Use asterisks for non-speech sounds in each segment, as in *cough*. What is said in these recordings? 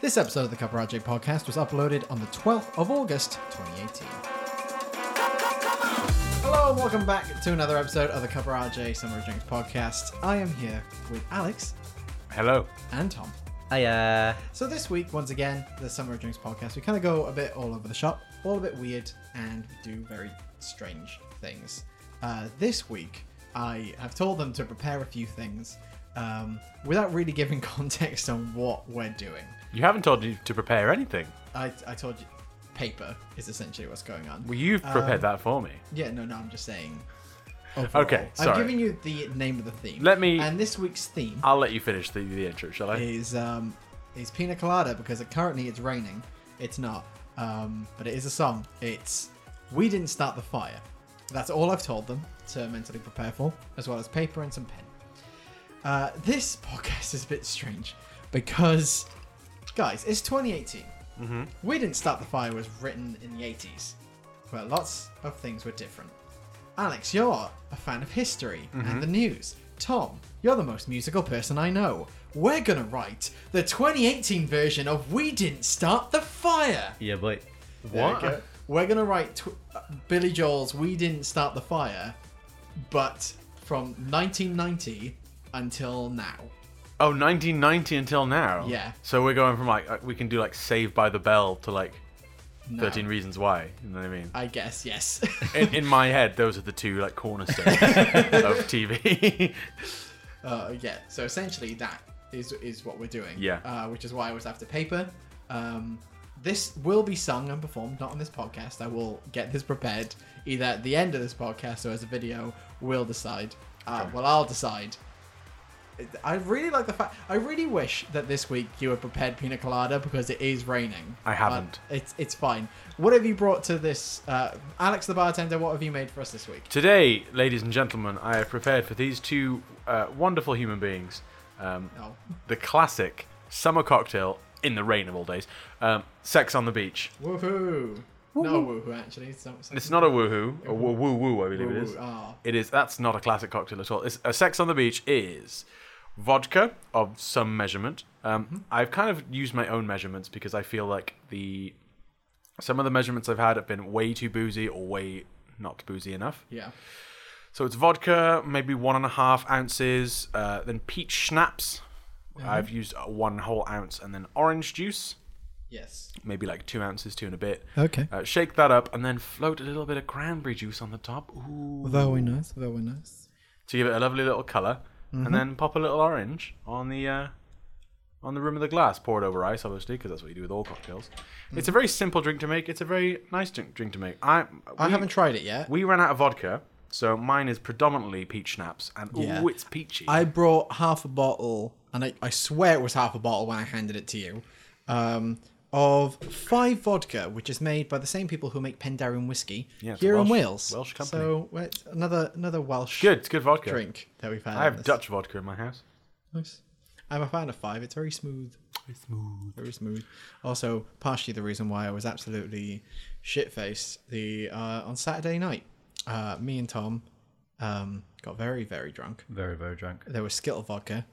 This episode of the Cup of RJ podcast was uploaded on the 12th of August 2018. Hello and welcome back to another episode of the Cup of RJ Summer of Drinks podcast. I am here with Alex Hello. and Tom. Hiya. So this week, once again, the Summer of Drinks podcast, we kind of go a bit all over the shop, all a bit weird, and we do very strange things. Uh, this week, I have told them to prepare a few things um, without really giving *laughs* context on what we're doing. You haven't told you to prepare anything. I, I told you paper is essentially what's going on. Well, you've prepared Um, that for me. Yeah, no, no, I'm just saying. overall. Okay, I'm giving you the name of the theme. Let me- And this week's theme I'll let you finish the, the intro, shall I? is um is Pina Colada because it, currently it's raining. It's not, um, but it is a song. It's "We Didn't Start the Fire." That's all I've told them to mentally prepare for, as well as paper and some pen. Uh, this *laughs* podcast is a bit strange because, guys, it's 2018. Mm-hmm. We Didn't Start the Fire was written in the 80s, where lots of things were different. Alex, you're a fan of history Mm-hmm. and the news. Tom, you're the most musical person I know. We're gonna write the 2018 version of We Didn't Start the Fire. Yeah, but we What? go. We're gonna write tw- uh, Billy Joel's We Didn't Start the Fire, but from 1990 until now. Oh, 1990 until now. Yeah. So we're going from like uh, we can do like Save by the Bell to like No. 13 Reasons Why. You know what I mean? I guess, yes. In, in my head, those are the two like cornerstones *laughs* of TV. Uh, yeah. So essentially, that is is what we're doing. Yeah. Uh, which is why I was after paper. Um, this will be sung and performed, not on this podcast. I will get this prepared either at the end of this podcast or as a video. We'll decide. Uh, well, I'll decide. I really like the fact. I really wish that this week you were prepared pina colada because it is raining. I haven't. It's it's fine. What have you brought to this, uh, Alex the bartender? What have you made for us this week? Today, ladies and gentlemen, I have prepared for these two uh, wonderful human beings um, Oh, the classic summer cocktail in the rain of all days, um, Sex on the Beach. woohoo! No woohoo actually. It's, not, It's not a woohoo, a woo woo woo, I believe it is. Woo-woo, ah. It is. That's not a classic cocktail at all. It's, a Sex on the Beach is vodka of some measurement. Um, I've kind of used my own measurements because I feel like the some of the measurements I've had have been way too boozy or way not boozy enough. Yeah. So it's vodka, maybe one and a half ounces. Uh, then peach schnapps. I've used uh, one whole ounce, and then orange juice, Yes. maybe like two ounces, two and a bit. Okay. Uh, shake that up, and then float a little bit of cranberry juice on the top. Ooh. Very nice. That Very nice. to give it a lovely little color, Mm-hmm. and then pop a little orange on the uh, on the rim of the glass. Pour it over ice, obviously, because that's what you do with all cocktails. It's a very simple drink to make. It's a very nice drink, drink to make. I I haven't tried it yet. We ran out of vodka, so mine is predominantly peach schnapps, and Yeah. ooh, it's peachy. I brought half a bottle, and I, I swear it was half a bottle when I handed it to you, um, of five vodka, which is made by the same people who make Penderyn whiskey Yeah, here in Wales. Welsh company. So another another Welsh good. It's good vodka. drink that we've had. I have. Dutch vodka in my house. Nice. I'm a fan of five. It's very smooth. Very smooth. Very smooth. Also, partially the reason why I was absolutely shit faced the uh, on Saturday night. Uh, me and Tom um, got very very drunk. very, very drunk. There was Skittle vodka.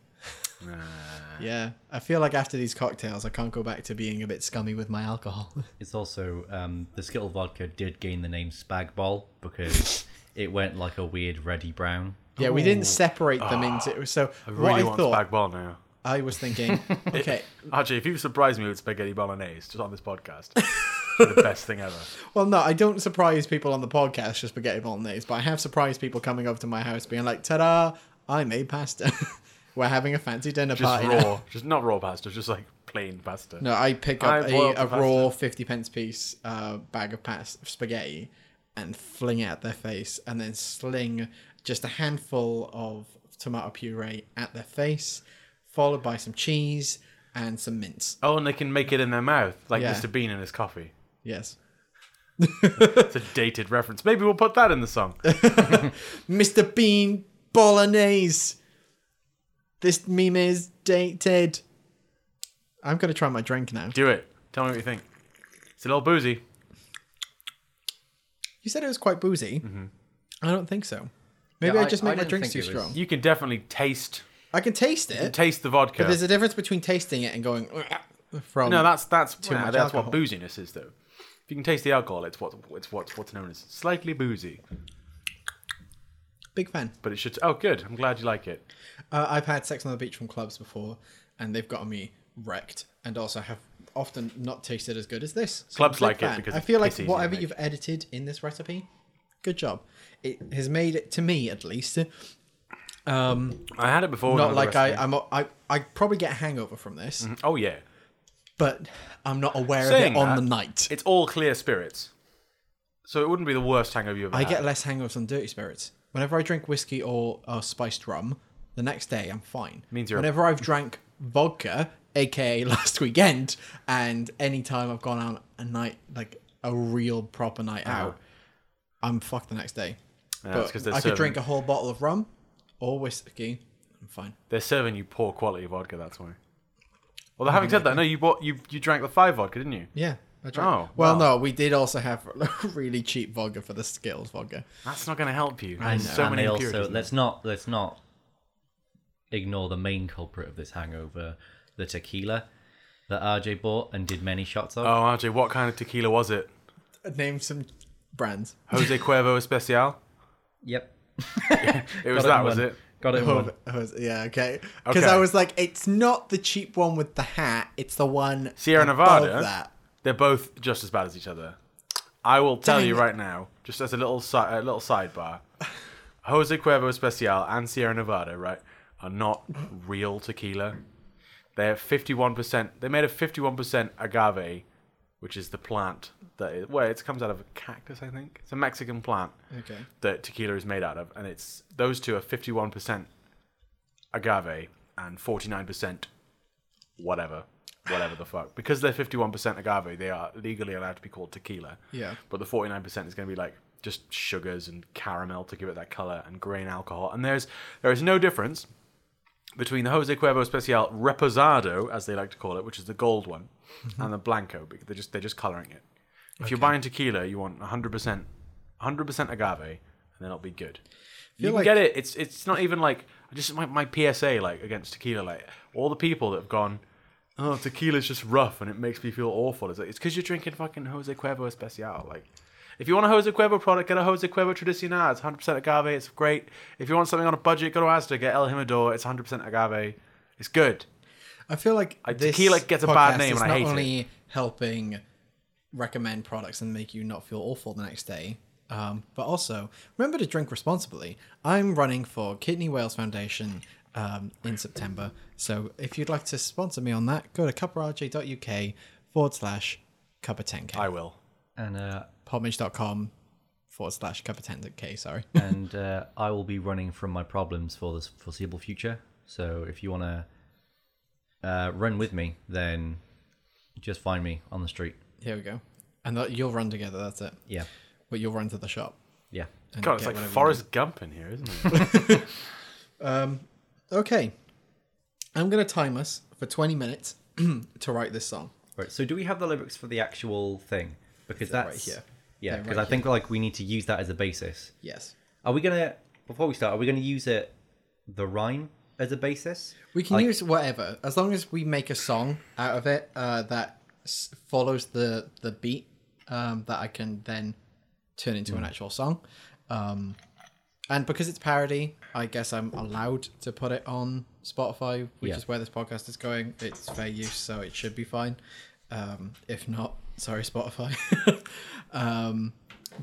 Yeah, I feel like after these cocktails, I can't go back to being a bit scummy with my alcohol. *laughs* It's also um, the Skittle vodka did gain the name Spag Bol because *laughs* it went like a weird reddy brown. yeah, we didn't separate them into. So I what really I want thought, spag bol now. I was thinking, *laughs* okay, Actually, if you surprise me with spaghetti bolognese just on this podcast, the best thing ever. well, no, I don't surprise people on the podcast for spaghetti bolognese, but I have surprised people coming over to my house being like, "Ta-da! I made pasta. We're having a fancy dinner Just party." raw, now." just not raw pasta, just like plain pasta. No, I pick up a, boiled a the raw fifty pence piece uh, bag of pasta, spaghetti and fling it at their face, and then sling just a handful of tomato puree at their face, followed by some cheese and some mince. Oh, and they can make it in their mouth, like Yeah. Mr. Bean in his coffee. Yes, It's a dated reference. Maybe we'll put that in the song. *laughs* Mr. Bean bolognese. This meme is dated. I'm gonna try my drink now. Do it. Tell me what you think. It's a little boozy. You said it was quite boozy. Mm-hmm. I don't think so. Maybe Yeah, I I- just I make my didn't drinks too think it was- strong. You can definitely taste I can taste it. taste the vodka. But there's a difference between tasting it and going. From No, that's that's Too well, much that's alcohol. what booziness is, though. If you can taste the alcohol, it's what it's what what's known as slightly boozy. Big fan. But it should. Oh, good. I'm glad you like it. Uh, I've had sex on the beach from clubs before, and they've gotten me wrecked, and also have often not tasted as good as this. So Clubs like big it because I feel like piss easy to whatever you've edited in this recipe, good job. It has made it to me at least. Um, I had it before. not like I. I'm. a- I I probably get a hangover from this, Oh yeah, but I'm not aware Saying of it on that, the night. it's all clear spirits, so it wouldn't be the worst hangover you've ever had. I had. get less hangovers on dirty spirits. Whenever I drink whiskey or, or spiced rum, the next day I'm fine. Means you're- Whenever I've drank vodka, aka *laughs* last weekend, and any time I've gone out a night like a real proper night out, I'm fucked the next day. Uh-huh. Yeah, but they're I could serving- drink a whole bottle of rum or whiskey. I'm fine. They're serving you poor quality vodka. That's why. Well, having said that, no, you bought you you drank the five vodka, didn't you? Yeah. I drank. Oh, well, wow. no, we did also have *laughs* really cheap vodka for the Skittles vodka. That's not going to help you. I There's know. so and many they impurities. also in let's not let's not ignore the main culprit of this hangover, the tequila that RJ bought and did many shots of. Oh, RJ, what kind of tequila was it? Name some brands. Jose Cuervo Especial. Yep, *laughs* It was that, in was one. it? Got it. Oh, *laughs* was- yeah, okay. Because Okay. I was like, it's not the cheap one with the hat. It's the one Sierra above Nevada? That. They're both just as bad as each other. I will tell Dang you right now, just as a little si- a little sidebar, *laughs* Jose Cuervo Especial and Sierra Nevada, right, are not real tequila. They're fifty-one percent. They made a fifty-one percent agave, which is the plant that is, well, it comes out of a cactus, I think. It's a Mexican plant Okay. that tequila is made out of, and it's those two are fifty-one percent agave and forty-nine percent whatever, whatever the fuck. Because they're fifty-one percent agave, they are legally allowed to be called tequila. Yeah. But the forty-nine percent is going to be like just sugars and caramel to give it that color and grain alcohol. And there's there is no difference between the Jose Cuervo Especial Reposado, as they like to call it, which is the gold one, mm-hmm. and the Blanco. because They're just they're just coloring it. If you're buying tequila, you want 100%, 100% agave, and then it'll be good. You can like- get it. It's it's not even like just my, my PSA like against tequila. Like all the people that have gone, oh tequila's just rough and it makes me feel awful. It's like it's because you're drinking fucking Jose Cuervo Especial. Like if you want a Jose Cuervo product, get a Jose Cuervo Tradicional. It's 100% agave. It's great. If you want something on a budget, go to Asda. Get El Jimador. It's 100% agave. It's good. I feel like I- this tequila gets a bad name and I not hate it. only helping recommend products and make you not feel awful the next day, um, but also remember to drink responsibly. I'm running for Kidney Wales Foundation um, in September, so if you'd like to sponsor me on that, go to cuprj.uk forward slash cup of 10k. I will. And uh, Podmage.com forward slash cup of 10k, sorry. *laughs* and uh, I will be running from my problems for the foreseeable future. So if you want to uh, run with me, then just find me on the street. Here we go. And that, you'll run together, that's it. Yeah, But you'll run to the shop. yeah. God, it's like whatever Forrest Gump in here, isn't it? *laughs* *laughs* Okay. I'm going to time us for 20 minutes *clears throat* to write this song. Right. So do we have the lyrics for the actual thing? Because They're that's right here. Yeah, They're because right I think like we need to use that as a basis. Yes. Are we gonna before we start? Are we gonna use it the rhyme as a basis? We can Like- use whatever as long as we make a song out of it uh, that s- follows the the beat um, that I can then turn into Hmm. an actual song. Um, and because it's parody, I guess I'm allowed to put it on Spotify, which Yeah. is where this podcast is going. It's fair use, so it should be fine. Um, if not, sorry, Spotify. *laughs* um,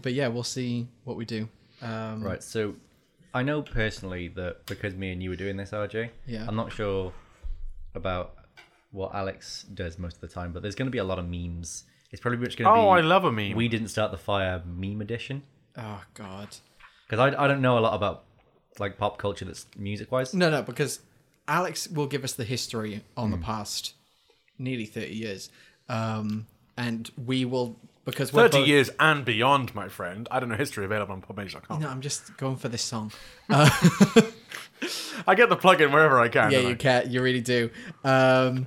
but yeah, we'll see what we do. Um, Right. So I know personally that because me and you were doing this, RJ. Yeah. I'm not sure about what Alex does most of the time, but there's going to be a lot of memes. It's probably just going to be. Oh, I love a meme. We didn't start the fire meme edition Oh God. because I I don't know a lot about like pop culture that's music wise. No, no, because Alex will give us the history on Hmm. the past nearly 30 years. Um, and we will, because we're 30 both- years and beyond, my friend. I don't know history available on podmage.com. No, I'm just going for this song. *laughs* I get the plug-in wherever I can. yeah, don't you I? can. You really do. Um,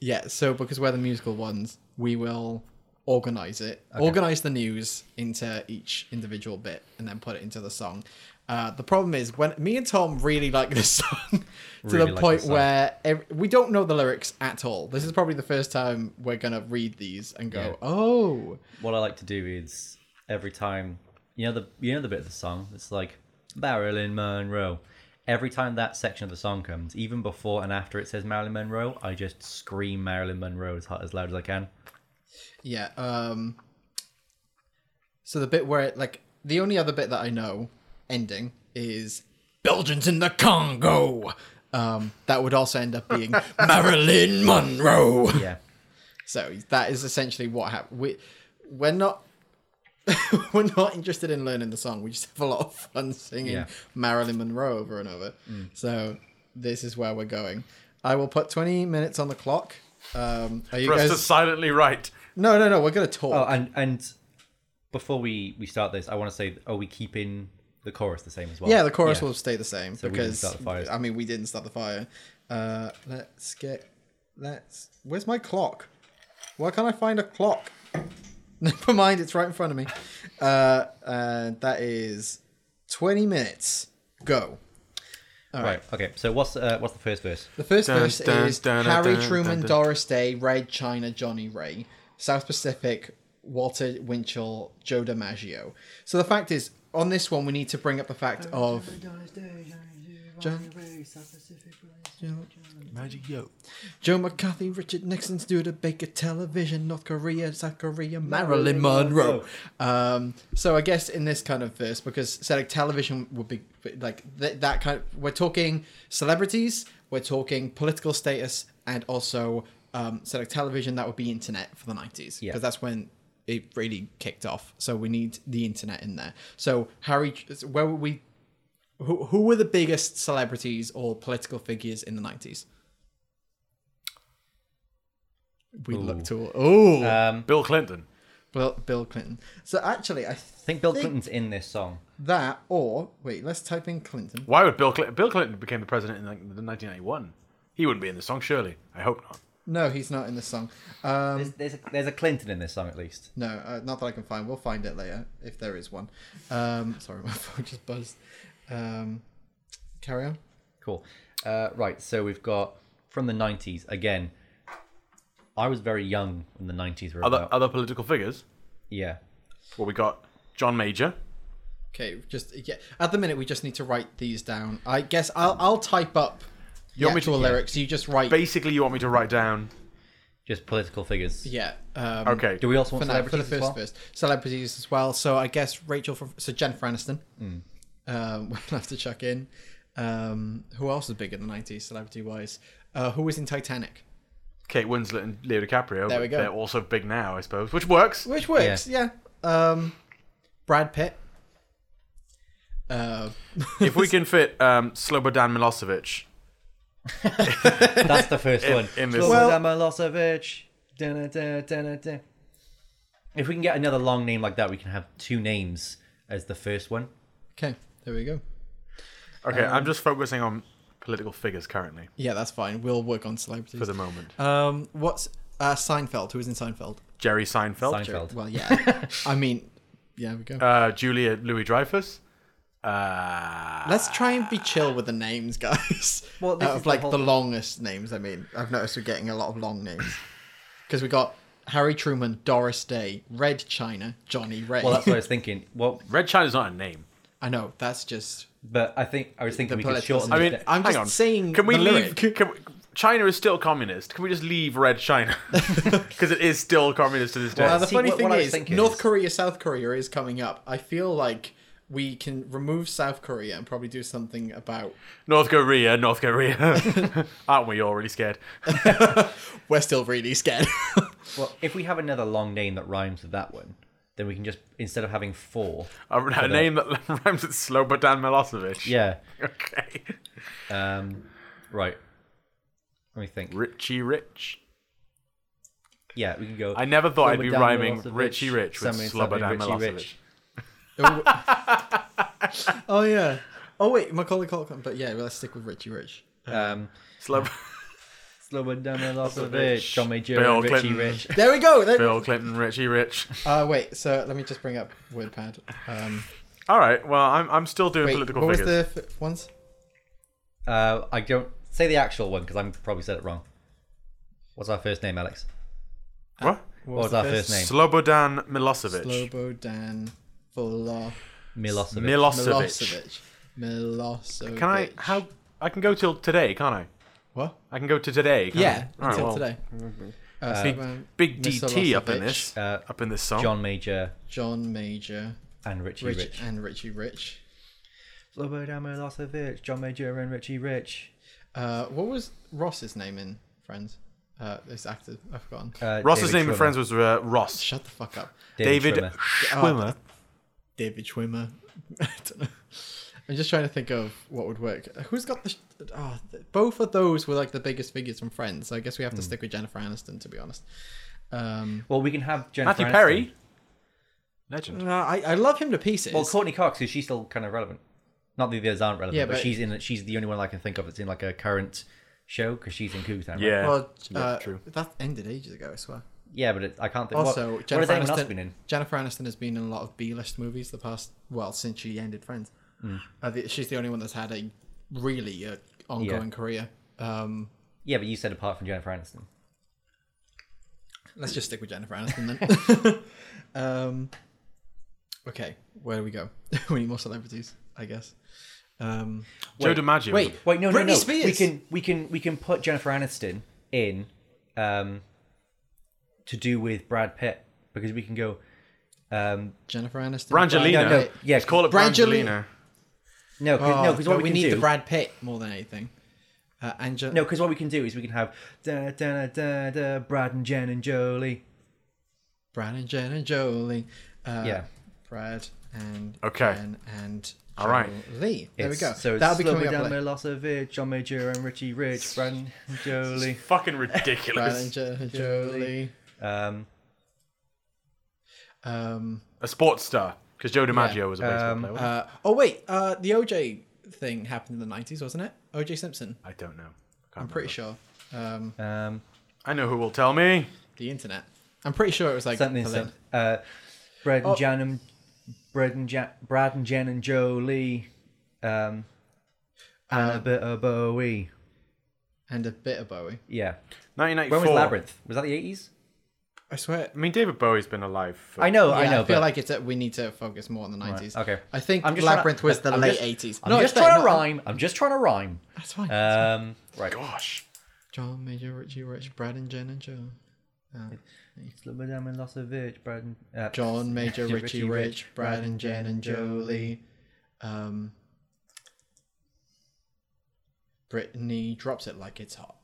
yeah, so because we're the musical ones, we will organize it, organize the news into each individual bit, and then put it into the song. Uh, the problem is when me and Tom really like this *laughs* song to Really the like point where ev- we don't know the lyrics at all. This is probably the first time we're gonna read these and go, Yeah. "Oh, What I like to do is every time you know the you know the bit of the song. It's like Marilyn Monroe. Every time that section of the song comes, even before and after it says Marilyn Monroe, I just scream Marilyn Monroe as hot as loud as I can. Yeah. Um. So the bit where it, like the only other bit that I know ending is Belgians in the Congo. Um, that would also end up being *laughs* Marilyn Monroe. Yeah. So that is essentially what happened. We we're not *laughs* we're not interested in learning the song. We just have a lot of fun singing Yeah. Marilyn Monroe over and over. So this is where we're going. I will put twenty minutes on the clock. Um, are you For us to silently write. No, no, no. We're gonna talk. Oh, and and before we we start this, I want to say, are we keeping the chorus the same as well? Yeah, the chorus will stay the same we didn't because start the fires. I mean we didn't start the fire. Uh, let's get let's. Where's my clock? Why can't I find a clock? *laughs* Never mind, it's right in front of me. Uh, and that is twenty minutes. Go. All right. Right. Okay. So what's uh, what's the first verse? The first Dun, verse dun, is dun, Harry dun, Truman, dun, dun. Doris Day, Red China, Johnny Ray, South Pacific, Walter Winchell, Joe DiMaggio. So the fact is, on this one, we need to bring up the fact of John, Magic yo. Joe McCarthy, Richard Nixon, Studebaker, Television, North Korea, South Korea, Marilyn Monroe. Um, so I guess in this kind of verse, because say like television would be like th- that kind of, we're talking celebrities, we're talking political status, and also um, so like television that would be internet for the nineties, Yeah. because that's when it really kicked off. So we need the internet in there. So Harry, where would we? Who, who were the biggest celebrities or political figures in the nineties? We look to oh Um, Bill Clinton. Bill, Bill Clinton. So actually, I I think Bill think- Clinton's in this song. that or wait, let's type in Clinton. Why would Bill Clinton? Bill Clinton became the president in like, 1991. He wouldn't be in the song, surely. I hope not. No, he's not in this song. Um, There's there's a, there's a Clinton in this song at least. no, uh, not that I can find. We'll find it later if there is one. Um, sorry, *laughs* my phone just buzzed. Um, carry on. Cool. Uh, right. So we've got from the '90s again. I was very young when the '90s were Other about. other political figures. yeah. Well, we got John Major. Okay, just yeah. At the minute, we just need to write these down. I guess I'll I'll type up the want me to- actual yeah. lyrics. You just write. Basically, you want me to write down. Just political figures. yeah. Um, Okay. Do we also want for want now, for the celebrities first as well? first celebrities as well. So I guess Rachel from so Jennifer Aniston. Hmm. Um, *laughs* we'll have to chuck in. Um, who else is big in the nineties, celebrity wise? Uh, who was in Titanic? Kate Winslet and Leo DiCaprio. There we go. They're also big now, I suppose, which works. Which works, yeah. Um, Brad Pitt. Uh, *laughs* if we can fit um, Slobodan Milosevic That's the first one. in this- Slobodan Milosevic. If we can get another long name like that, we can have two names as the first one. okay, there we go. Okay, Um, I'm just focusing on political figures currently Yeah, that's fine. We'll work on celebrities. for the moment. Um, what's uh, Seinfeld? Who was in Seinfeld? Jerry Seinfeld, Seinfeld. Well, yeah. *laughs* I mean, yeah, we go. uh, Julia Louis Dreyfus. Uh, Let's try and be chill with the names, guys. *laughs* Well, this Out is of the like whole- the longest names. I mean, I've noticed we're getting a lot of long names because we got Harry Truman, Doris Day, Red China, Johnny Ray. Well, that's what I was *laughs* thinking. Well, Red China's not a name. I know that's just. but I think I was thinking we could political shorten. I mean, bit. I'm hang just on. saying Can we the leave? lyric. Can we, China is still communist. Can we just leave Red China? *laughs* Because it is still communist to this day. Uh, the See, funny what- thing what I was is, thinking North is- Korea, South Korea is coming up. I feel like we can remove South Korea and probably do something about. North Korea, North Korea. *laughs* Aren't we all really scared? *laughs* We're still really scared. *laughs* Well, if we have another long name that rhymes with that one, then we can just instead of having four. A, a name that rhymes with Slobodan Milosevic. Yeah. Okay. Um, right. Let me think. Richie Rich. Yeah, we can go. I never thought I'd be rhyming Milosevic, Richie Rich with something, something, Slobodan Milosevic. Rich. *laughs* oh yeah. Oh wait, Macaulay Culkin. But yeah, well, let's stick with Richie Rich. Um, Slob- Slobodan Milosevic, John Major, Bill and Richie Clinton. Rich. There we go. There- Bill Clinton, Richie Rich. *laughs* Uh, wait. So let me just bring up WordPad. Um, All right. Well, I'm I'm still doing wait, political what figures. was the f- ones? Uh, I don't say the actual one because I'm probably said it wrong. What's our first name, Alex? What? What was our first name? Slobodan Milosevic. Slobodan Volo- Milosevic. Milosevic. Milosevic. Milosevic. Can I? How? I can go till today, can't I? What? I can go to today. Can't Yeah, I? All right, until well, today. Uh, Big, Slobodan big DT up in this. Uh, Up in this song. John Major John Major, and Richie Rich, Rich. and Richie Rich. Slobodan Milosevic, John Major and Richie Rich. Uh, what was Ross's name in Friends? Uh, this actor, I've forgotten. Uh, Ross's David name in Friends was uh, Ross. Shut the fuck up. David, Schwimmer. Schwimmer. David Schwimmer. *laughs* I don't know. I'm just trying to think of what would work. Who's got the? sh- Oh, th- both of those were like the biggest figures from Friends. So I guess we have to stick with Jennifer Aniston, to be honest. Um, Well, we can have Jennifer Matthew Aniston. Perry. Legend. no, I, I love him to pieces. Well, Courteney Cox is she's still kind of relevant. Not that the others aren't relevant, Yeah, but, but- she's in. She's the only one I can think of that's in like a current show because she's in Cougar Town. right? Yeah. well, Yeah, uh, true. that ended ages ago. I swear. Yeah, but it, I can't think. Also, what, what Jennifer has anyone else Aniston. been in? Jennifer Aniston has been in a lot of B-list movies the past well since she ended Friends. Hmm. Uh, she's the only one that's had a really uh, ongoing career. Um, Yeah, but you said apart from Jennifer Aniston. let's just stick with Jennifer Aniston then. *laughs* *laughs* um, okay, where do we go? *laughs* we need more celebrities, I guess. Um, Joe Wait, DiMaggio. wait, Wait, no, Britney no, no. Spears. We can, we can, we can put Jennifer Aniston in, um, to do with Brad Pitt because we can go. Um, Jennifer Aniston. Brangelina. No, no, yeah, Let's call it Brangelina. Brangelina. no, cause, Oh, no, because what no, we, we can need do, the Brad Pitt more than anything. Uh, Angel- no, because what we can do is we can have da da da da Brad and Jen and Jolie. Brad and Jen and Jolie. Uh, Yeah. Brad and Okay. Jen and All right. Jolie. There It's- we go. So That'll be coming up Slobodan later. Milosevic, John Major and Richie Rich, Brad and Jolie. Fucking Brad ridiculous. and Jen and Jolie. Um, Um, a sports star. Because Joe DiMaggio Yeah. was a baseball Um, player. wasn't uh, oh wait, uh, the OJ thing happened in the nineties, wasn't it? OJ Simpson. I don't know. Can't I'm pretty sure. Um, um, I know who will tell me. the internet. I'm pretty sure it was like something. Berlin. some- Uh, Brad and Oh. Jan and Brad and ja- Brad and Jen and Jolie. Um, and a Um, bit of Bowie. and a bit of Bowie. Yeah. 1994. When was Labyrinth? Was that the eighties? I swear. I mean, David Bowie's been alive. For... I know, Yeah, I know. I feel but like it's a, we need to focus more on the nineties. okay. I think I'm just trying to- Labyrinth was the I'm late just- eighties. I'm just trying to rhyme. I'm just trying to rhyme. That's fine. Um, right. Gosh. John Major, Richie Rich, Brad and Jen and Joe. Uh, Slobodan Milosevic, Brad and uh, John Major, *laughs* Richie Richie Rich, Brad and Jen and Jolie. Um, Britney drops it like it's hot.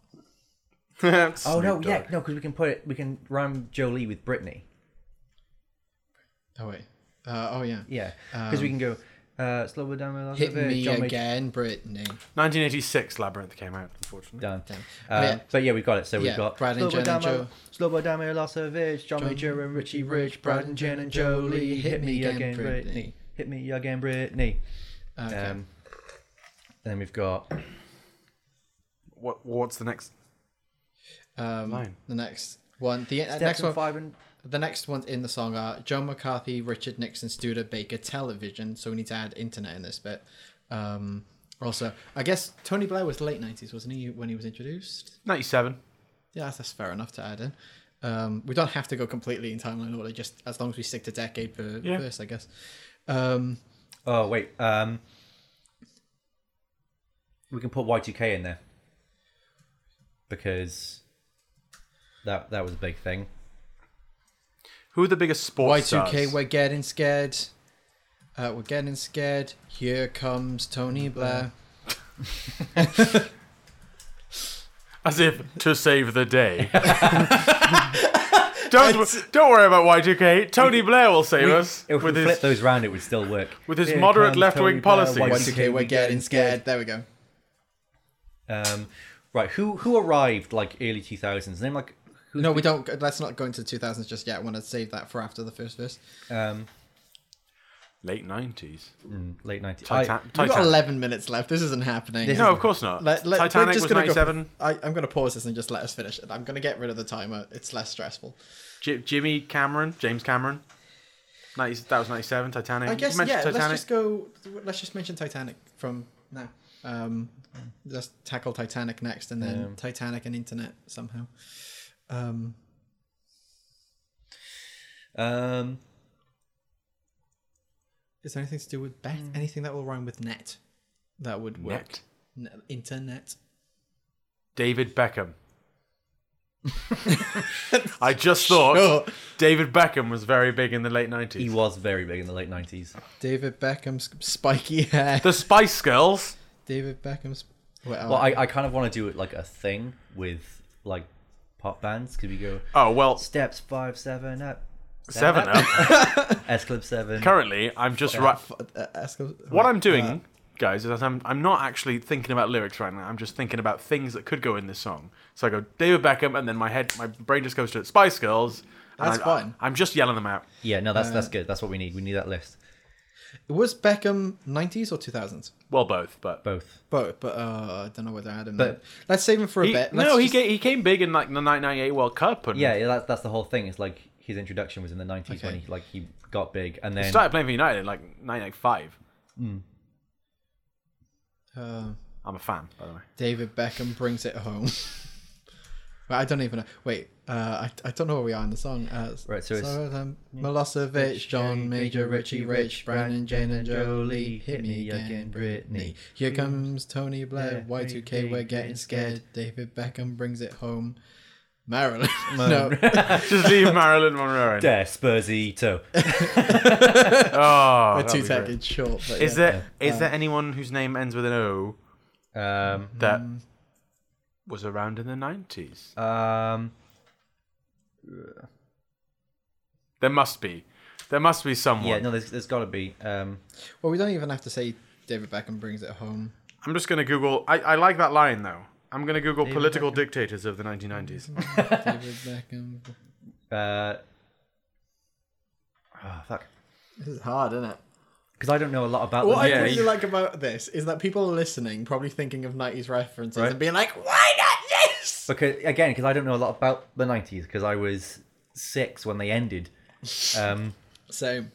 *laughs* Oh no, yeah, no, because we can put it. We can rhyme Jolie with Britney. Oh wait. Uh, oh yeah. Yeah, because we can go. Uh, Slobodan Milosevic, Hit me John Major- again, Britney. 1986, Labyrinth came out, unfortunately. Done. Damn. Um, Oh, yeah. But yeah, we've got it. So Yeah, we've got Brad and Jen and Slobodan Joe. Slobodan Milosevic, John Major and Richie Rich, Brad and Jen and Jolie. Hit me again, Britney. Hit me again, Britney. Okay. Um, then we've got What? What's the next? Um, line. the next one. The uh, next one. Five and The next ones in the song are Joe McCarthy, Richard Nixon, Studebaker, television. So we need to add internet in this bit. Um, also, I guess Tony Blair was late nineties, wasn't he, when he was introduced? 97. Yeah, that's, that's fair enough to add in. Um, we don't have to go completely in timeline order, just as long as we stick to decade per Yeah. verse, I guess. Um, oh wait, um, we can put Y two K in there because that that was a big thing. Who are the biggest sports Y2K, stars? we're getting scared. Uh, we're getting scared. Here comes Tony Blair. *laughs* As if to save the day. *laughs* don't don't worry about Y2K. Tony Blair will save us If with we his flip those round, it would still work. with his Here moderate comes left-wing Tony Blair, policies. Y2K, we're getting scared. There we go. Um, right, who who arrived like early two thousands? Name like who? No, we don't. Let's not go into the 2000s just yet. I want to save that for after the first verse. Um, Late nineties. Mm, late 90s. Titan- I- We've got 11 minutes left. This isn't happening. This No, of course not. Let- let- Titanic just was gonna go- ninety-seven. I, I'm going to pause this and just let us finish it. I'm going to get rid of the timer. It's less stressful. J- Jimmy Cameron, James Cameron. 90, that was ninety-seven. Titanic. I guess, mentioned yeah, let's just go. Let's just mention Titanic from now. Um, just tackle Titanic next and then Yeah. Titanic and internet somehow. Um, um, is there anything to do with bet? Anything that will rhyme with net? That would work. Net. Net. Internet. David Beckham. *laughs* I just thought Sure. David Beckham was very big in the late nineties. he was very big in the late 90s. David Beckham's spiky hair. The Spice Girls. David Beckham's. Well, Well, I, I kind of want to do it like a thing with like pop bands. Could we go Oh well, steps five, seven up, Seven Up. *laughs* S Club seven? Currently, I'm just right. uh, What I'm doing, uh, guys, is I'm I'm not actually thinking about lyrics right now. I'm just thinking about things that could go in this song. So I go David Beckham, and then my head, my brain just goes to Spice Girls. and That's I, fine. I'm just yelling them out. Yeah, no, that's Uh, that's good. That's what we need. We need that list. Was Beckham 90s or 2000s? Well, both, but Both. Both, but uh, I don't know whether I had him. But- there. let's save him for a he, bit. Let's no, he came, he came big in like the 1998 World Cup, and Yeah, yeah, that's that's the whole thing. It's like his introduction was in the nineties when he like he got big, and then he then started playing for United in like 1995. Uh, I'm a fan, by the way. David Beckham brings it home. *laughs* But I don't even know. Wait, uh, I, I don't know where we are in the song. Uh, Right, so it's- um, Milosevic, John Major, Richie Rich, Brandon, Jane, and Jolie. Hit me again, Britney. Here comes Tony Blair. Y2K, we're getting scared. David Beckham brings it home. Marilyn. *laughs* no. *laughs* Just leave Marilyn Monroe in. there, Spursito. *laughs* Oh, We're two seconds short. But Is yeah. there is there anyone whose name ends with an O Um, that Mm. Was around in the 90s? um, There must be. There must be someone. yeah, no, there's there's got to be. Um, Well, we don't even have to say David Beckham brings it home. I'm just gonna Google. I, I like that line though. I'm gonna Google David political Beckham. dictators of the 1990s. David Beckham. *laughs* uh, oh, fuck. This is hard, isn't it? Because I don't know a lot about What them. I Yeah, really you- like about this is that people are listening, probably thinking of 90s references Right. and being like, why not this? Because again, because I don't know a lot about the nineties. Because I was six when they ended. Um, *laughs* Same.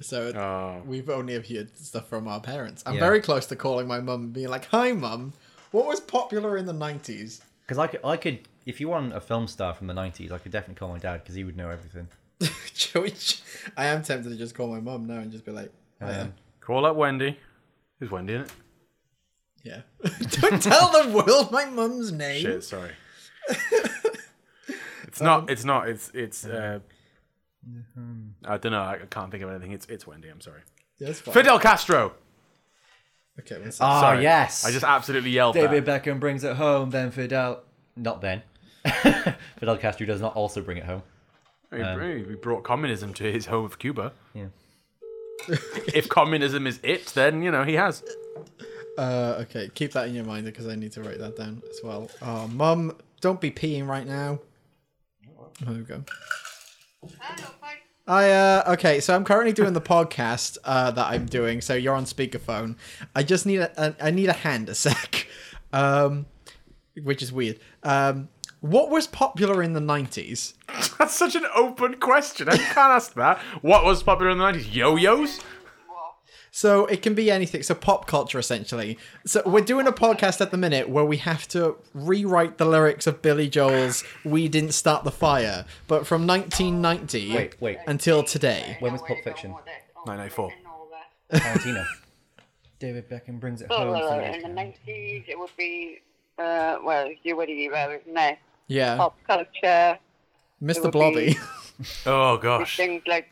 So Oh. we've only heard stuff from our parents. I'm Yeah. very close to calling my mum and being like, hi, mum. What was popular in the 90s? Because I could, I could, if you want a film star from the '90s, I could definitely call my dad because he would know everything. *laughs* Which I am tempted to just call my mum now and just be like, oh, yeah. Um, Call up Wendy. Who's Wendy in it? yeah. *laughs* Don't tell the world my mum's name. Shit, sorry. *laughs* it's not. It's not. It's. It's. Uh, I don't know. I can't think of anything. It's. It's Wendy. I'm sorry. Yeah, that's fine. Fidel Castro. Okay, one second. Ah, Sorry. yes. I just absolutely yelled David that. Beckham brings it home. Then Fidel, not then. Fidel Castro does not also bring it home. He, he brought communism to his home of Cuba. Yeah. If communism is it, then you know he has. Uh, okay, keep that in your mind because I need to write that down as well. Oh, mum, don't be peeing right now. There we go. Hello, I uh okay, so I'm currently doing the podcast uh that I'm doing. So you're on speakerphone. I just need a, a I need a hand a sec, *laughs* um, which is weird. Um, what was popular in the '90s? *laughs* That's such an open question. I can't ask that. What was popular in the nineties? Yo-yos. So it can be anything. So pop culture, essentially. So we're doing a podcast at the minute where we have to rewrite the lyrics of Billy Joel's "We Didn't Start the Fire," but from 1990 Wait, wait. until today. When was Pulp Fiction? 994. Tarantino. *laughs* David Beckham brings it home. Well, Fidel in the nineties, it would be uh, well, you would era, isn't it? Yeah, Pop culture, Mr. Blobby. *laughs* Oh gosh. things like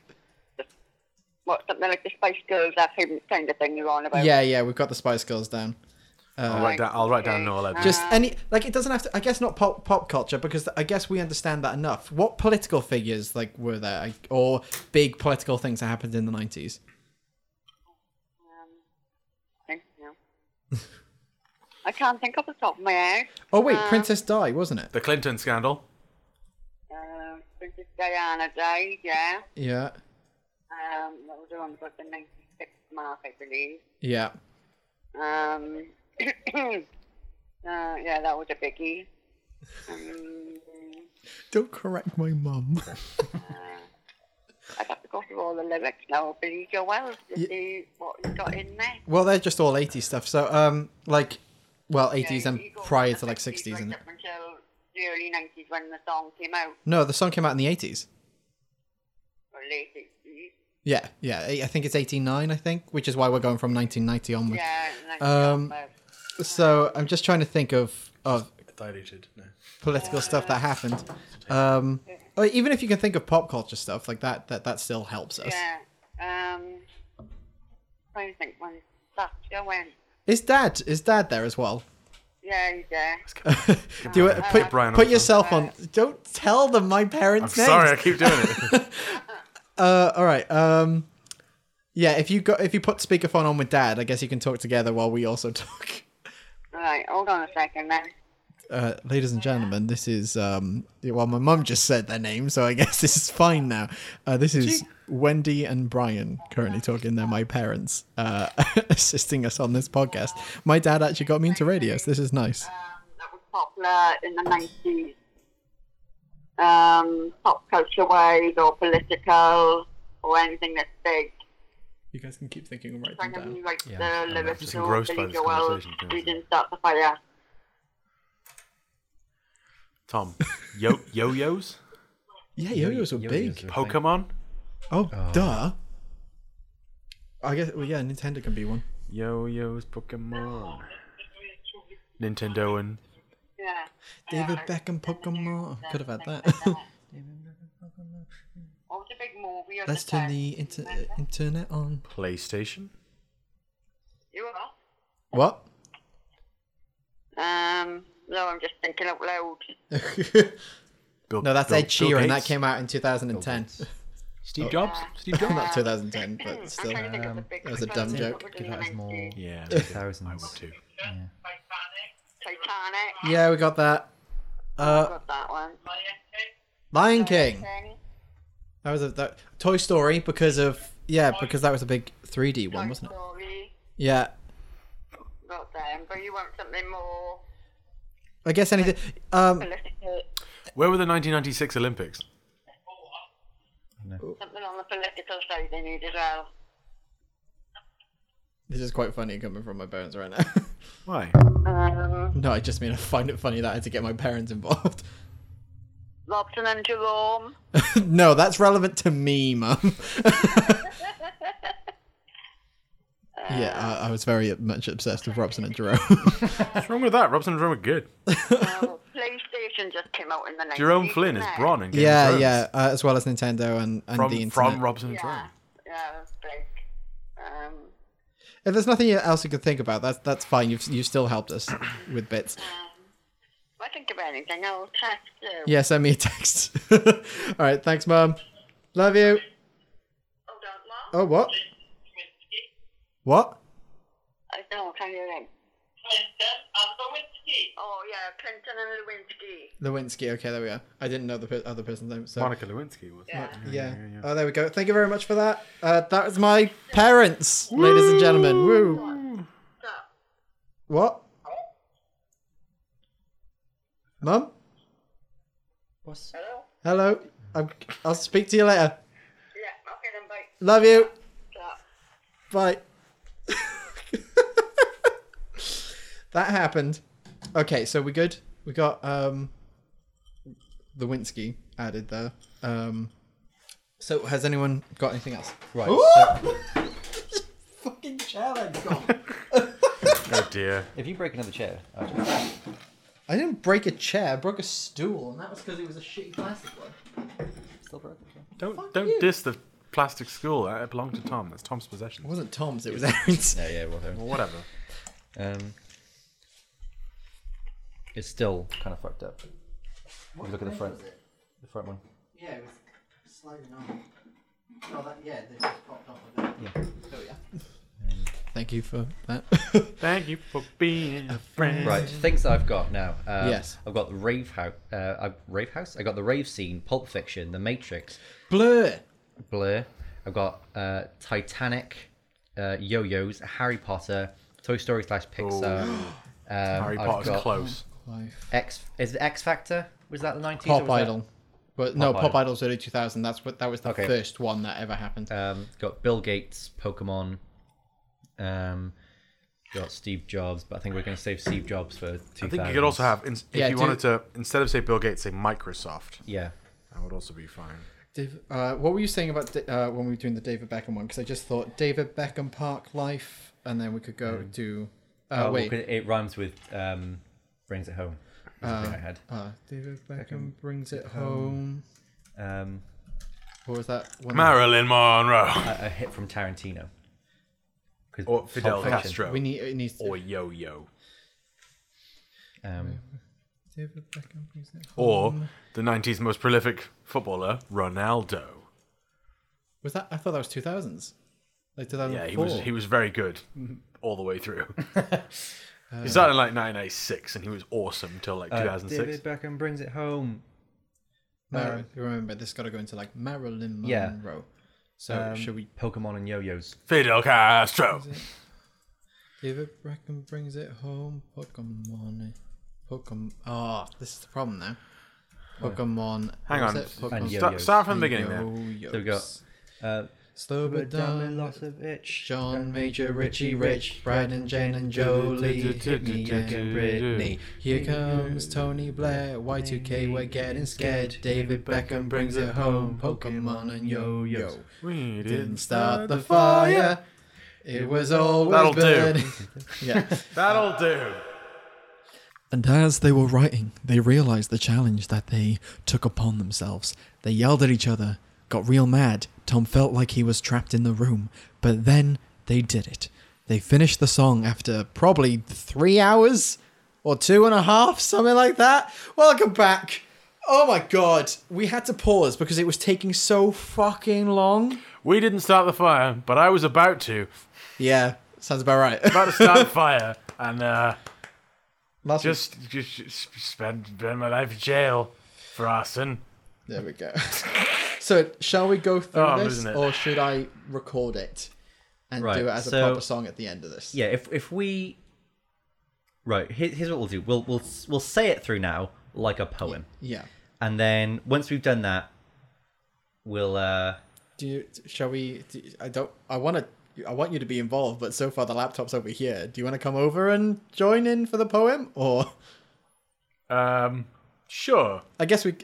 what something like the Spice Girls, that kind of thing you're on about. yeah, yeah, we've got the Spice Girls down. Uh, I'll write down. I'll write down Noel Edmonds. Just any like it doesn't have to. I guess not pop pop culture because I guess we understand that enough. What political figures like were there, like, or big political things that happened in the 90s? Um, I, no. *laughs* I can't think off the top of my head. Oh wait, Uh, Princess Di, wasn't it? The Clinton scandal. Uh, Princess Diana died, yeah. Yeah. Um, that was around about the 96 mark, I believe. Yeah. Um, *coughs* uh, yeah, that was a biggie. Um, Don't correct my mum. *laughs* I'd have to go through all the lyrics now. Billy Joel, to Ye- see what he's got in there. well, they're just all 80s stuff. So, um, like, well, 80s and you prior to like 60s, right isn't it? up until the early 90s when the song came out, No, the song came out in the 80s. or late 80s. Yeah, yeah. I I think it's 89, I think, which is why we're going from 1990 onwards. Yeah, 90 Um, onward. So I'm just trying to think of of Diluted. No. political stuff that happened. Um, or even if you can think of pop culture stuff like that, that that still helps us. Yeah. Um, trying to think when Thatcher went. Is dad is dad there as well? Yeah, he's there. *laughs* Do you, Uh, put Brian put on yourself on. Don't tell them my parents' I'm parents' names. sorry, I keep doing it. *laughs* Uh, all right. Um, yeah. If you got if you put speakerphone on with dad, I guess you can talk together while we also talk. Right, hold on a second then. Uh, ladies and gentlemen, this is um. Well, my mum just said their name, so I guess this is fine now. Uh, this is Wendy and Brian currently talking. They're my parents, uh, *laughs* assisting us on this podcast. My dad actually got me into radio, so this is nice. Um, that was popular in the 90s. Um, pop culture wise or political or anything that's big. You guys can keep thinking and write Trying them to down. rewrite Yeah, the I'm lyrics just to engrossed by Billy this Joel. conversation, We didn't start the fire. Tom, yo yo-yos, Yeah, yo-yos were Yo-yos big. are- Pokemon, Oh, duh. I guess. Well, yeah, Nintendo can be one. yo-yos, Pokemon, Nintendo, and Yeah. David Yeah. Beckham Pokemon. I could have had that. *laughs* What was the big movie? of Let's the turn the inter- internet on. PlayStation. You are? What? Um, no, I'm just thinking out loud. *laughs* Bill, No, that's Bill- Ed Bill Sheeran. That came out in 2010. Steve Jobs. Steve Jobs. Not 2010, but still. trying to think of the Um, that was a dumb joke. Give that as more Yeah, thousands. I would too. Titanic. Yeah, we got that. I Uh, got that one. Lion King. King. That was a that, Toy Story because of yeah because that was a big 3D one, Toy wasn't it? Story. Yeah. Got them, but you want something more I guess anything. Um, Where were the 1996 Olympics? Something on the political side they need as well. this is quite funny coming from my parents right now. *laughs* Why? Um, no, I just mean I find it funny that I had to get my parents involved. Robson and Jerome. *laughs* no, that's relevant to me, mum. *laughs* yeah, I, I was very much obsessed with Robson and Jerome. What's wrong with that? Robson and Jerome are good. Um, PlayStation just came out in the 90s. Jerome Flynn is didn't? Bronn in Game of yeah, Thrones. yeah, uh, as well as Nintendo and, and From the internet. from Robson and Jerome. Yeah, yeah, that's big. Um, If there's nothing else you can think about, that's that's fine. You've you still helped us with bits. I think of anything, I'll text you. Yeah, send me a text. *laughs* All right, thanks, mum. Love you. Hold on, Mom. Oh, what? What? I don't know, you ring? Oh, yeah, Clinton and Lewinsky. Lewinsky. Okay, there we go. I didn't know the per- other person's name. So Monica Lewinsky was. Yeah. yeah. Oh, there we go. Thank you very much for that. Uh, that was my parents, ladies and gentlemen. Woo. What? Mum? What's hello? Hello. I'm, I'll speak to you later. Yeah, okay then, bye. Love you. So, Bye. *laughs* that happened. Okay, so we're good? We got um the Winsky added there. Um so has anyone got anything else? right? So *laughs* Fucking chair leg's gone. Oh dear. if you break another chair, I'll just- I didn't break a chair, I broke a stool, and that was because it was a shitty plastic one. still broke it. Don't Fuck don't you. diss the plastic school. It belonged to Tom. That's Tom's possession. It wasn't Tom's, it was Aaron's. Yeah, yeah, whatever. Well, whatever. Um, it's still kind of fucked up. If you look at the front, the front one. Yeah, it was sliding on. Oh, that, yeah, they just popped off of it. Yeah. There we. Thank you for that. *laughs* Thank you for being a friend. Right, things that I've got now. Um, Yes. I've got the rave house. Uh, I've, rave house. I got the rave scene, Pulp Fiction, The Matrix, Blur. Blur, I've got uh, Titanic, uh, Yo-Yos, Harry Potter, Toy Story slash Pixar. Um, Harry I've Potter's got close. Life. X is it X Factor? Was that the nineties? Pop Idol. But no, Pop Pop Idol. Idol's early 2000. That's what that was the Okay. first one that ever happened. Um, got Bill Gates, Pokemon. Um, got Steve Jobs, but I think we're going to save Steve Jobs for. 2000s. I think you could also have, ins- if Yeah, you do- wanted to, instead of say Bill Gates, say Microsoft. Yeah. That would also be fine. Dave, uh, what were you saying about uh, when we were doing the David Beckham one? Because I just thought David Beckham Park Life, and then we could go do. Uh, Oh, well, it rhymes with um, brings it home. That's the thing I had. Uh, David Beckham brings it home. Um, What was that? One Marilyn Monroe. a, a hit from Tarantino. Or Fidel Castro. We need. It needs. To, Or Yo Yo. Um, David Beckham brings it home. Or the 90s most prolific footballer, Ronaldo. Was that? I thought that was 2000s. Like 2004. Yeah, he was he was very good all the way through. *laughs* he started in like 1996 and he was awesome until like uh, 2006. David Beckham brings it home. Mar- remember, this got to go into like Marilyn Monroe. Yeah. Monroe. So Um, should we? Pokemon and yo-yos. Fidel Castro. David Beckham brings it home. Pokemon. Pokemon. Oh, this is the problem now. Pokemon. Hang what was on. it? Pokemon. And Start, yo-yos. start from the beginning there. Yo-yos. So we got uh, Slobodan. Milosevic, John Major, Richie Rich, Brad and Jane and Jolie, hit and Britney. Here comes Tony Blair, Y2K, we're getting scared. David Beckham brings it home, Pokemon and Yo-Yo. We Didn't start the fire, it was always That'll do. *laughs* yeah. That'll do. And as they were writing, they realized the challenge that they took upon themselves. They yelled at each other, got real mad. Tom felt like he was trapped in the room, but then they did it. They finished the song after probably three hours or two and a half, something like that. Welcome back. Oh my god, we had to pause because it was taking so fucking long. We didn't start the fire, but I was about to. Yeah, sounds about right. About to start the *laughs* fire and uh, just, just just spend, spend my life in jail for arson. There we go. *laughs* so, shall we go through Oh, this, or should I record it and Right, do it as a proper song at the end of this? Yeah, if if we right, here, here's what we'll do. We'll we'll we'll say it through now like a poem, Yeah. and then once we've done that, we'll uh Do you? Shall we? Do, I don't. I want to. I want you to be involved, but so far the laptop's over here. Do you want to come over and join in for the poem, or Um, sure. I guess we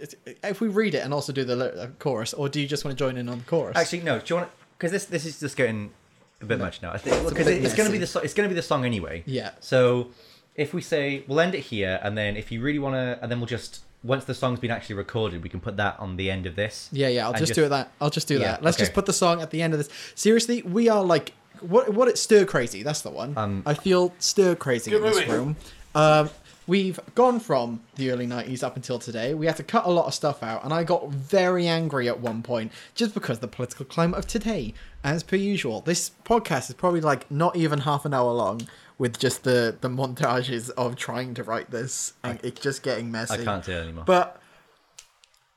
if we read it and also do the uh, chorus, or do you just want to join in on the chorus? actually no. Do you want because this this is just getting a bit much now. I think because bit it's going to be the so- it's going to be the song anyway. Yeah. So if we say we'll end it here, and then if you really want to, and then we'll just once the song's been actually recorded, we can put that on the end of this. Yeah, yeah. I'll And just, do it that. I'll just do Yeah, that. Let's just put the song at the end of this. Seriously, we are like what? What? It's stir crazy. That's the one. Um, I feel stir crazy in this movie. room. Um, we've gone from the early '90s up until today. We had to cut a lot of stuff out, and I got very angry at one point just because the political climate of today, as per usual. This podcast is probably like not even half an hour long. With just the the montages of trying to write this, and it's just getting messy. I can't do it anymore. But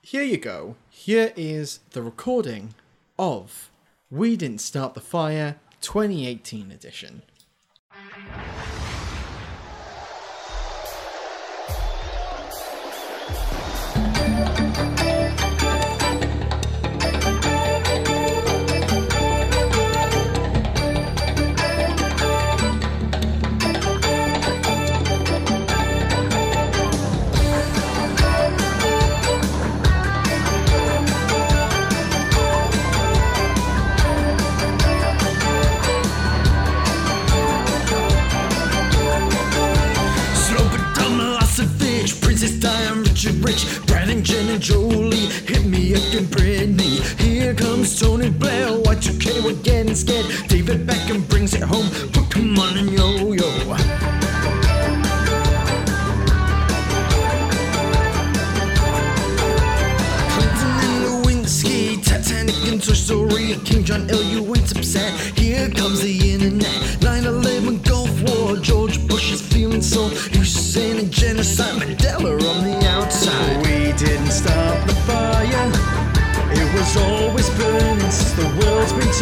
here you go. Here is the recording of We Didn't Start the Fire 2018 edition.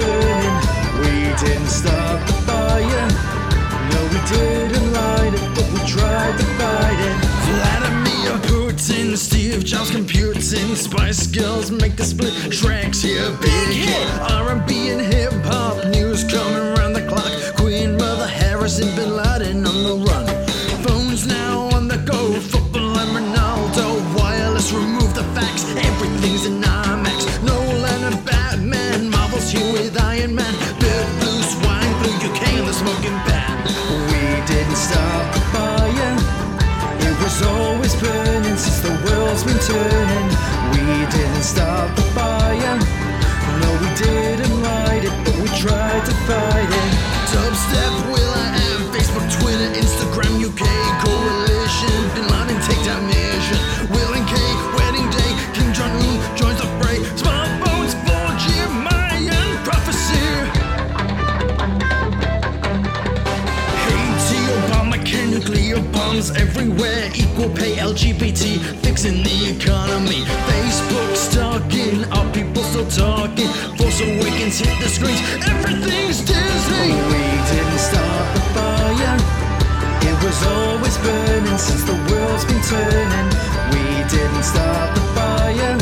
Turning. We didn't start the fire. No, we didn't light it, but we tried to fight it. Vladimir Putin, Steve Jobs computing, Spice Girls make the split tracks here, big hit. R&B and hip hop news time. Nuclear bombs everywhere. Equal pay, LGBT, fixing the economy. Facebook stalking, our people still talking. Force Awakens hit the screens, everything's Disney. We didn't start the fire. It was always burning since the world's been turning. We didn't start the fire.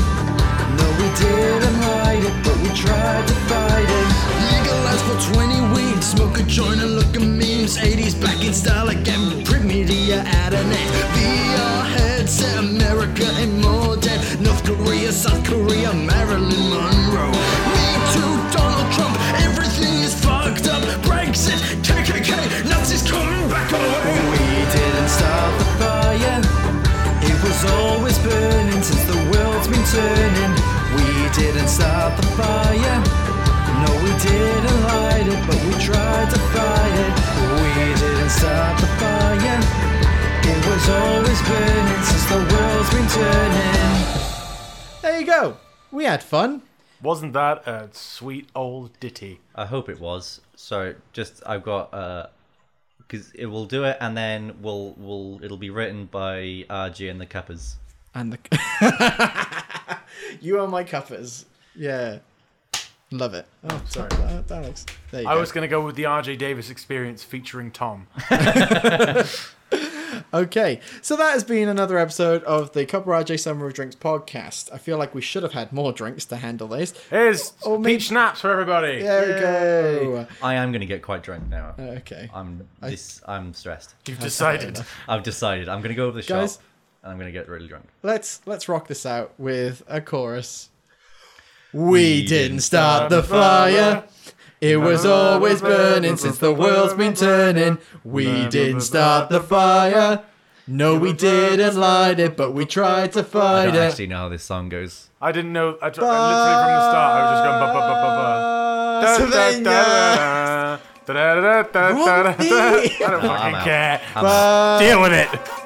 No, we didn't light it, but we tried to fight it. Legalized for 20 weed, smoke a joint and look at memes. 80s back in style again, media at an end. VR headset, America and more dead. North Korea, South Korea, Marilyn Monroe. Me too, Donald Trump, everything is fucked up. Brexit, KKK, Nazis coming back away. We didn't start the fire. It was always burning since the world's been turning. We didn't start the fire. No, we didn't light it, but we tried to fight it. We start the fire. It was always burning since the world's been turning. There you go. We had fun. Wasn't that a sweet old ditty? I hope it was. So just I've got uh because it will do it and then we'll we'll it'll be written by RJ and the Cuppers. And the *laughs* you are my cuppers. Yeah, love it. Oh, sorry, that, that looks. There you I go. was going to go with the RJ Davis experience featuring Tom. *laughs* *laughs* Okay, so that has been another episode of the Cup of RJ Summer of Drinks podcast. I feel like we should have had more drinks to handle this. Here's maybe- peach schnapps for everybody. There we go. I am gonna get quite drunk now. Okay, I'm this I'm stressed. You've decided. I've decided I'm gonna go over the Guys. shop and I'm gonna get really drunk. let's let's rock this out with a chorus. We didn't start the fire. It was always burning since the world's been turning. We didn't start the fire. No, we didn't light it, but we tried to fight it. I don't actually know how this song goes. I didn't know. I, t- I literally from the start, I was just going ba ba ba ba ba. Da, da, da, da, da. Da, da, da, da, da, da. I don't I'm fucking out. care. I'm out. Deal with it.